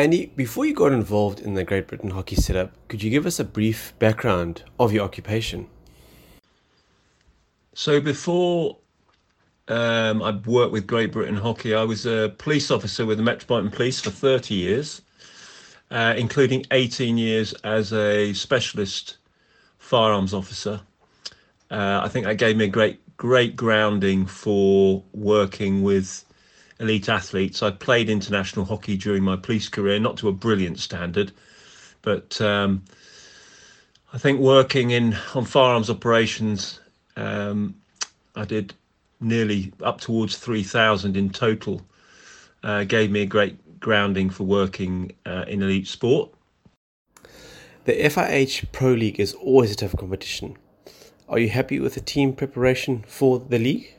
Andy, before you got involved in the Great Britain hockey setup, could you give us a brief background of your occupation? So, before um, I worked with Great Britain Hockey, I was a police officer with the Metropolitan Police for 30 years, uh, including 18 years as a specialist firearms officer. Uh, I think that gave me a great, great grounding for working with elite athletes. I played international hockey during my police career, not to a brilliant standard, but um, I think working in on firearms operations, um, I did nearly up towards 3,000 in total. Uh, gave me a great grounding for working uh, in elite sport. The FIH Pro League is always a tough competition. Are you happy with the team preparation for the league?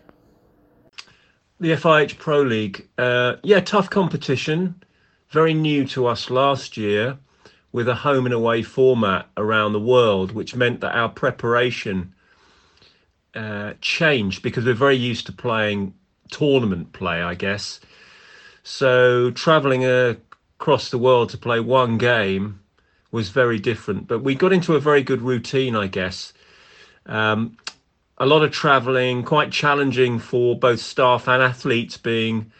The FIH Pro League, uh, yeah, tough competition. Very new to us last year with a home and away format around the world, which meant that our preparation uh, changed because we're very used to playing tournament play, I guess. So traveling across the world to play one game was very different, but we got into a very good routine, I guess. Um, a lot of traveling, quite challenging for both staff and athletes being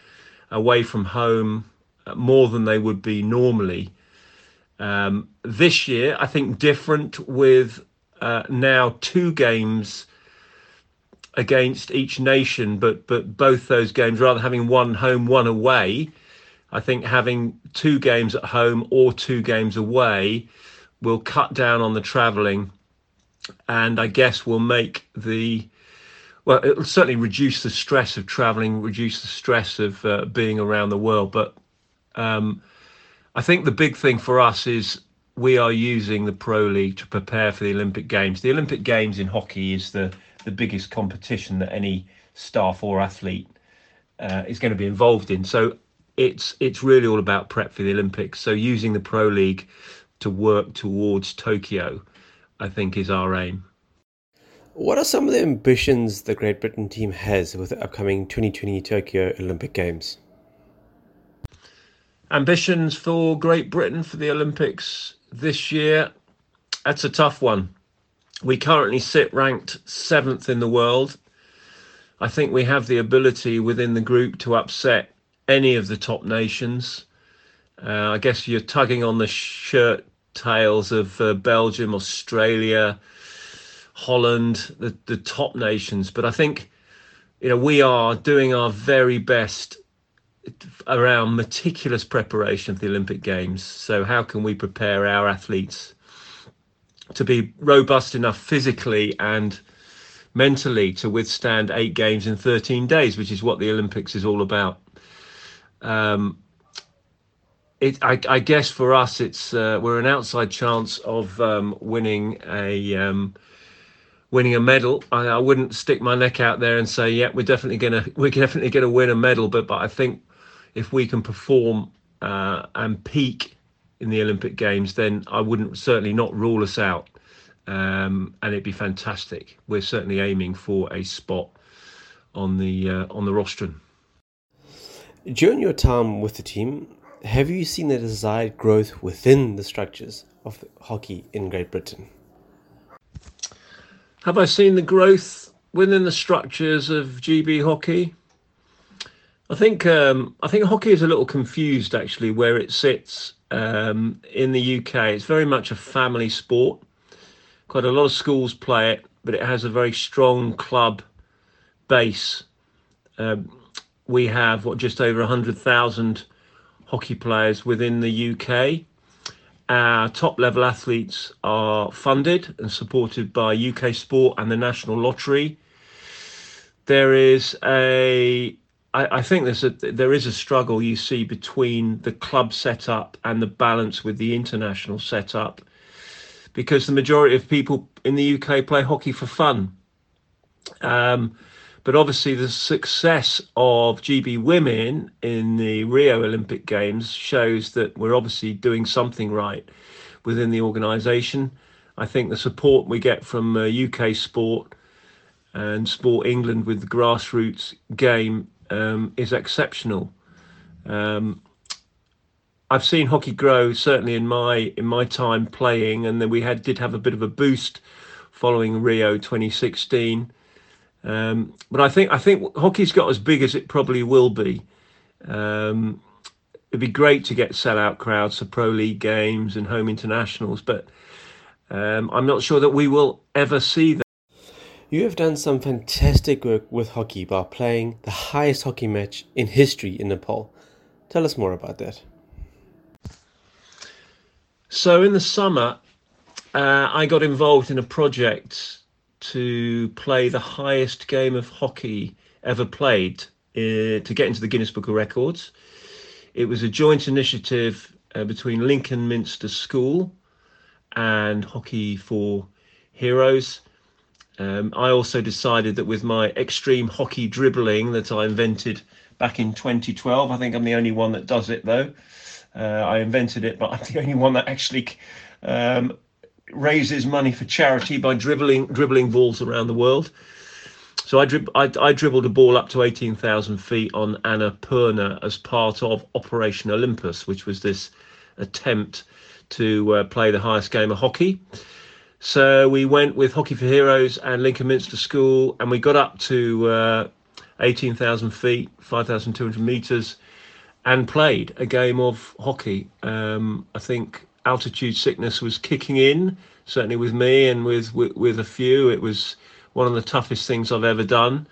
away from home uh, more than they would be normally. Um, this year, I think different with uh, now two games against each nation, but but both those games, rather having one home, one away, I think having two games at home or two games away will cut down on the travelling and I guess will make the well, it'll certainly reduce the stress of traveling, reduce the stress of uh, being around the world. But um, I think the big thing for us is we are using the Pro League to prepare for the Olympic Games. The Olympic Games in hockey is the the biggest competition that any staff or athlete uh, is going to be involved in. So it's it's really all about prep for the Olympics. So using the Pro League to work towards Tokyo I think is our aim. What are some of the ambitions the Great Britain team has with the upcoming 2020 Tokyo Olympic Games? Ambitions for Great Britain for the Olympics this year? That's a tough one. We currently sit ranked seventh in the world. I think we have the ability within the group to upset any of the top nations. Uh, I guess you're tugging on the shirt tales of uh, Belgium, Australia, Holland, the, the top nations. But I think, you know, we are doing our very best around meticulous preparation for the Olympic Games. So, how can we prepare our athletes to be robust enough physically and mentally to withstand eight games in 13 days, which is what the Olympics is all about? Um, it, I, I, guess for us, it's uh, we're an outside chance of um, winning a um, winning a medal. I, I, wouldn't stick my neck out there and say, yeah, we're definitely gonna we're definitely gonna win a medal. But but I think if we can perform uh, and peak in the Olympic Games, then I wouldn't certainly not rule us out, um, and it'd be fantastic. We're certainly aiming for a spot on the uh, on the rostrum. During your time with the team, have you seen the desired growth within the structures of hockey in Great Britain? Have I seen the growth within the structures of GB hockey? I think um, I think hockey is a little confused actually where it sits um, in the UK. It's very much a family sport. Quite a lot of schools play it, but it has a very strong club base. Um, we have what just over hundred thousand hockey players within the UK. Our top level athletes are funded and supported by UK Sport and the National Lottery. There is a I, think there's a there is a struggle you see between the club setup and the balance with the international setup, because the majority of people in the UK play hockey for fun. Um, but obviously, the success of GB women in the Rio Olympic Games shows that we're obviously doing something right within the organisation. I think the support we get from uh, UK sport and Sport England with the grassroots game um, is exceptional. Um, I've seen hockey grow certainly in my in my time playing, and then we had did have a bit of a boost following Rio 2016. Um, but I think I think hockey's got as big as it probably will be. Um, it'd be great to get sellout crowds for pro league games and home internationals, but um, I'm not sure that we will ever see that. You have done some fantastic work with hockey by playing the highest hockey match in history in Nepal. Tell us more about that. So, in the summer, uh, I got involved in a project to play the highest game of hockey ever played uh, to get into the Guinness Book of Records. It was a joint initiative uh, between Lincoln Minster School and Hockey for Heroes um, I also decided that with my extreme hockey dribbling that I invented back in 2012, I think I'm the only one that does it though. Uh, I invented it, but I'm the only one that actually um, raises money for charity by dribbling dribbling balls around the world. So I, drib- I, I dribbled a ball up to 18,000 feet on Annapurna as part of Operation Olympus, which was this attempt to uh, play the highest game of hockey. So we went with Hockey for Heroes and Lincoln Minster School, and we got up to uh, 18,000 feet, 5,200 meters, and played a game of hockey. Um, I think altitude sickness was kicking in, certainly with me and with, with, with a few. It was one of the toughest things I've ever done,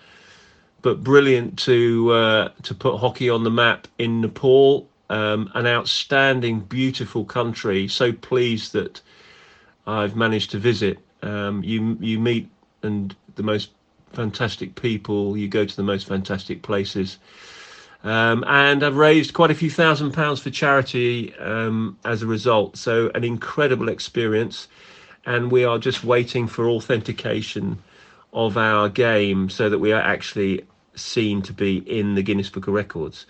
but brilliant to uh, to put hockey on the map in Nepal. Um, an outstanding, beautiful country. So pleased that I've managed to visit. Um, you you meet and the most fantastic people. You go to the most fantastic places. Um, and I've raised quite a few thousand pounds for charity um, as a result. So an incredible experience, and we are just waiting for authentication of our game so that we are actually seen to be in the Guinness Book of Records.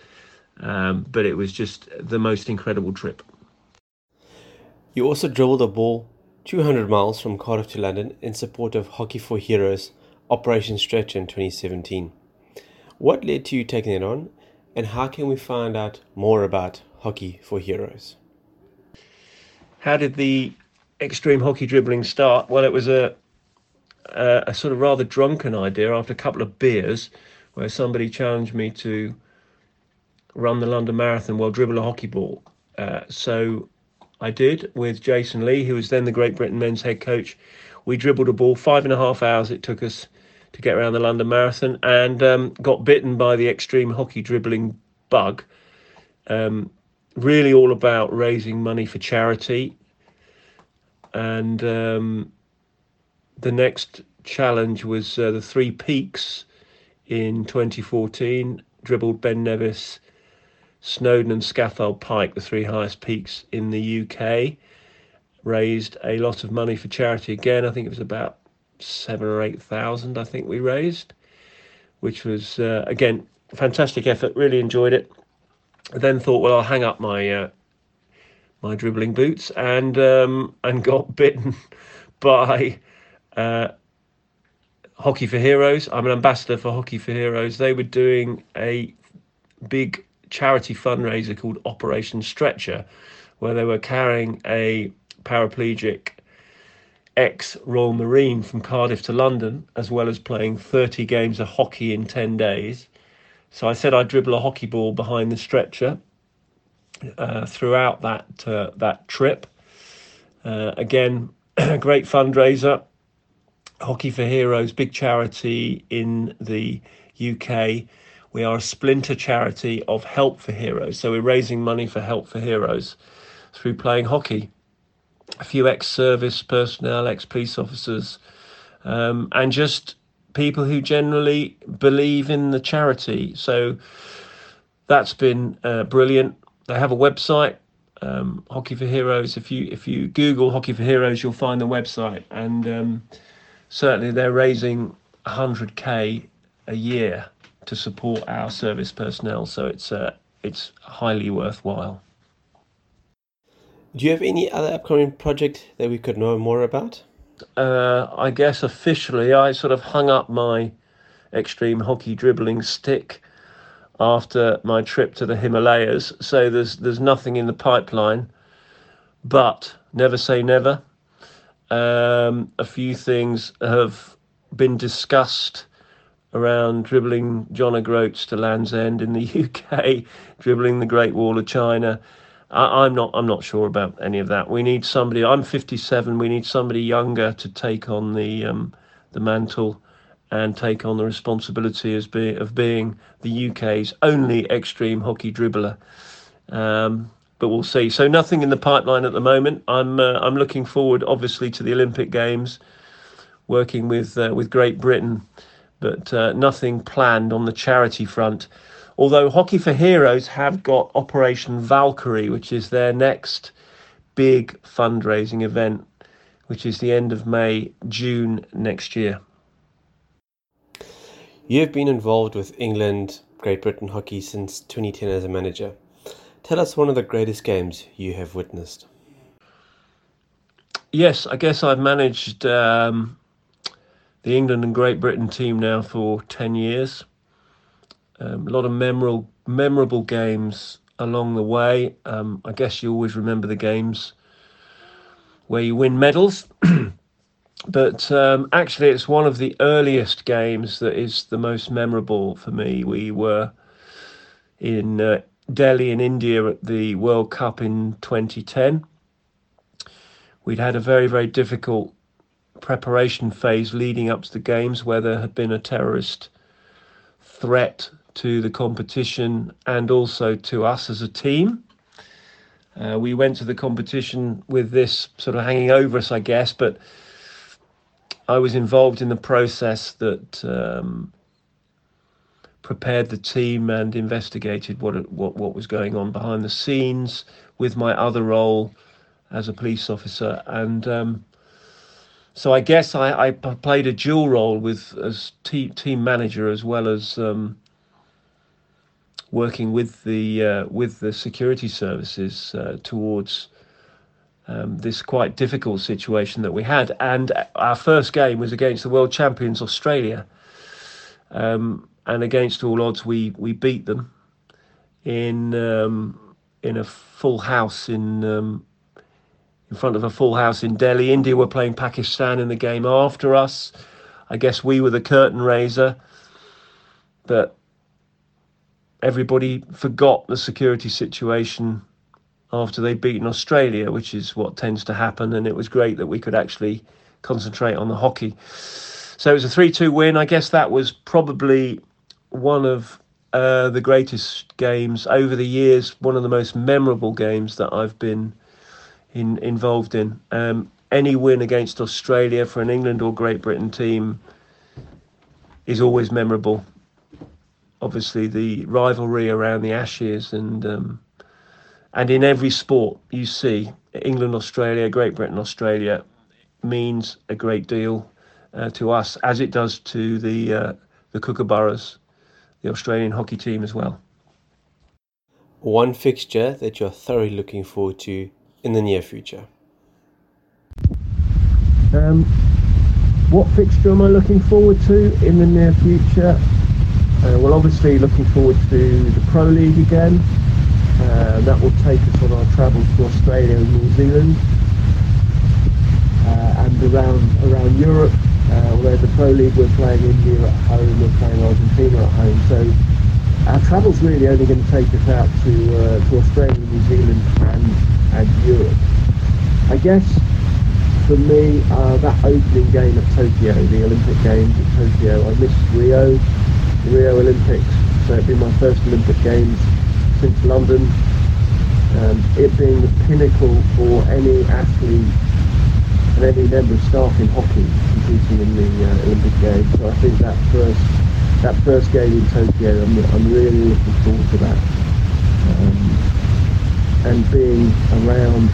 Um, but it was just the most incredible trip. You also dribbled a ball 200 miles from Cardiff to London in support of Hockey for Heroes Operation Stretch in 2017. What led to you taking it on, and how can we find out more about Hockey for Heroes? How did the extreme hockey dribbling start? Well, it was a, a, a sort of rather drunken idea after a couple of beers, where somebody challenged me to run the London Marathon while dribble a hockey ball. Uh, so I did with Jason Lee, who was then the Great Britain men's head coach. We dribbled a ball five and a half hours. It took us to get around the London Marathon and um, got bitten by the extreme hockey dribbling bug. Um, really, all about raising money for charity. And um, the next challenge was uh, the Three Peaks in 2014. Dribbled Ben Nevis Snowdon and Scafell Pike, the three highest peaks in the UK, raised a lot of money for charity again. I think it was about seven or eight thousand. I think we raised, which was uh, again fantastic effort. Really enjoyed it. I then thought, well, I'll hang up my uh, my dribbling boots and um, and got bitten by uh, Hockey for Heroes. I'm an ambassador for Hockey for Heroes. They were doing a big charity fundraiser called Operation Stretcher, where they were carrying a paraplegic ex Royal Marine from Cardiff to London, as well as playing 30 games of hockey in 10 days. So I said I'd dribble a hockey ball behind the stretcher uh, throughout that uh, that trip. Uh, again, a great fundraiser. Hockey for Heroes, big charity in the UK. We are a splinter charity of Help for Heroes. So we're raising money for Help for Heroes through playing hockey. A few ex service personnel, ex police officers, um, and just people who generally believe in the charity. So that's been uh, brilliant. They have a website, um, Hockey for Heroes. If you if you Google Hockey for Heroes, you'll find the website, and um, certainly they're raising 100k a year to support our service personnel. So it's uh, it's highly worthwhile. Do you have any other upcoming project that we could know more about? Uh, I guess officially, I sort of hung up my extreme hockey dribbling stick after my trip to the Himalayas. So there's there's nothing in the pipeline, but never say never. Um, a few things have been discussed around dribbling John O'Groats to Land's End in the UK, dribbling the Great Wall of China. I, am not. I'm not sure about any of that. We need somebody. I'm 57. We need somebody younger to take on the um, the mantle and take on the responsibility as be, of being the UK's only extreme hockey dribbler. Um, but we'll see. So nothing in the pipeline at the moment. I'm uh, I'm looking forward, obviously, to the Olympic Games, working with uh, with Great Britain, but uh, nothing planned on the charity front. Although Hockey for Heroes have got Operation Valkyrie, which is their next big fundraising event, which is the end of May, June next year. You have been involved with England, Great Britain hockey since 2010 as a manager. Tell us one of the greatest games you have witnessed. Yes, I guess I've managed um, the England and Great Britain team now for 10 years. Um, a lot of memorable memorable games along the way. Um, I guess you always remember the games where you win medals. but um, actually, it's one of the earliest games that is the most memorable for me. We were in uh, Delhi in India at the World Cup in 2010. We'd had a very, very difficult preparation phase leading up to the games where there had been a terrorist threat to the competition and also to us as a team. Uh, we went to the competition with this sort of hanging over us, I guess, but I was involved in the process that um, prepared the team and investigated what what what was going on behind the scenes with my other role as a police officer and. Um, so I guess I, I, played a dual role with as team team manager as well as um, working with the uh, with the security services uh, towards um, this quite difficult situation that we had. And our first game was against the world champions Australia, um, and against all odds, we we beat them in um, in a full house in. Um, in front of a full house in Delhi. India were playing Pakistan in the game after us. I guess we were the curtain raiser. But everybody forgot the security situation after they'd beaten Australia, which is what tends to happen. And it was great that we could actually concentrate on the hockey. So it was a 3 2 win. I guess that was probably one of uh, the greatest games over the years, one of the most memorable games that I've been in, involved in. Um, any win against Australia for an England or Great Britain team is always memorable obviously the rivalry around the Ashes and um, and in every sport you see England, Australia, Great Britain, Australia means a great deal uh, to us, as it does to the uh, the Kookaburras, the Australian hockey team as well. One fixture that you're thoroughly looking forward to in the near future. Um, what fixture am I looking forward to in the near future? Uh, well, obviously looking forward to the Pro League again. Uh, that will take us on our travels to Australia and New Zealand uh, and around around Europe. Uh, although the Pro League we're playing India at home, we're playing Argentina at home. So our travel's really only going to take us out to uh, to Australia, New Zealand, and and Europe. I guess for me, uh, that opening game at Tokyo, the Olympic Games at Tokyo, I missed Rio. Rio Olympics, so it'd be my first Olympic Games since London. Um, it being the pinnacle for any athlete and any member of staff in hockey competing in the uh, Olympic Games. So I think that first that first game in Tokyo, I'm, I'm really looking forward to that. Um, and being around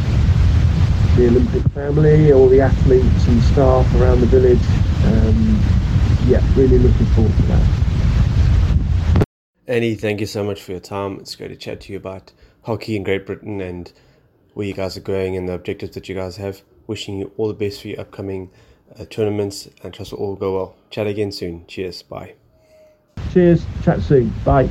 the Olympic family, all the athletes and staff around the village, um, yeah, really looking forward to that. Andy, thank you so much for your time. It's great to chat to you about hockey in Great Britain and where you guys are going and the objectives that you guys have. Wishing you all the best for your upcoming uh, tournaments and trust will all go well. Chat again soon. Cheers. Bye. Cheers. Chat soon. Bye.